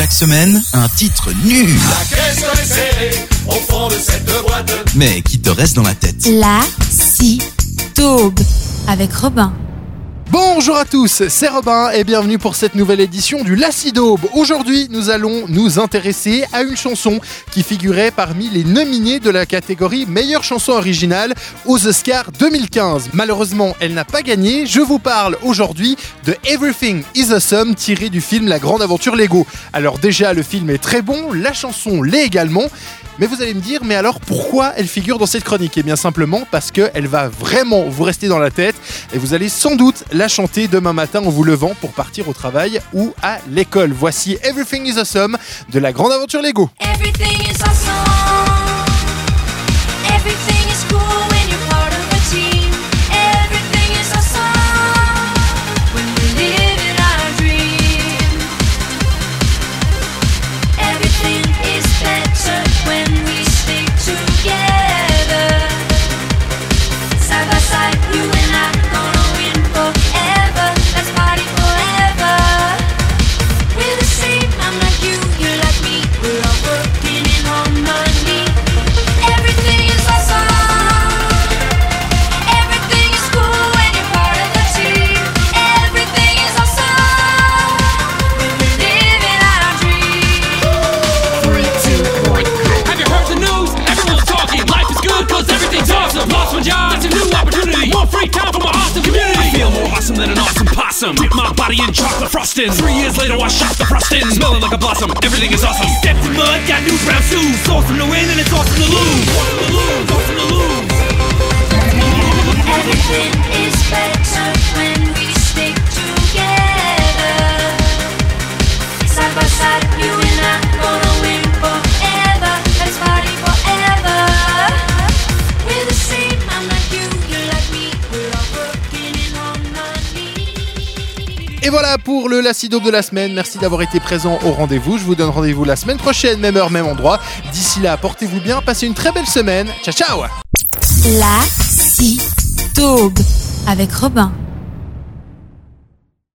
Chaque semaine, un titre nul. au fond de cette boîte. Mais qui te reste dans la tête? La si taube avec Robin. Bonjour à tous, c'est Robin et bienvenue pour cette nouvelle édition du Lacidaube. Aujourd'hui, nous allons nous intéresser à une chanson qui figurait parmi les nominés de la catégorie meilleure chanson originale aux Oscars 2015. Malheureusement, elle n'a pas gagné. Je vous parle aujourd'hui de Everything is Awesome tiré du film La Grande Aventure Lego. Alors déjà, le film est très bon, la chanson l'est également. Mais vous allez me dire, mais alors pourquoi elle figure dans cette chronique? Eh bien simplement parce qu'elle va vraiment vous rester dans la tête et vous allez sans doute la chanter demain matin en vous levant pour partir au travail ou à l'école. Voici Everything is Awesome de la grande aventure Lego. Everything is awesome. Awesome. Lost my job, it's a new opportunity. More free time for my awesome community. I feel more awesome than an awesome possum. Dip my body in chocolate frosting. Three years later, I shot the frosting. Smelling like a blossom. Everything is awesome. Stepped in mud, got new brown shoes. Awesome to win and it's awesome to lose. Et voilà pour le Lacidaube de la semaine. Merci d'avoir été présent au rendez-vous. Je vous donne rendez-vous la semaine prochaine, même heure, même endroit. D'ici là, portez-vous bien, passez une très belle semaine. Ciao ciao La avec Robin.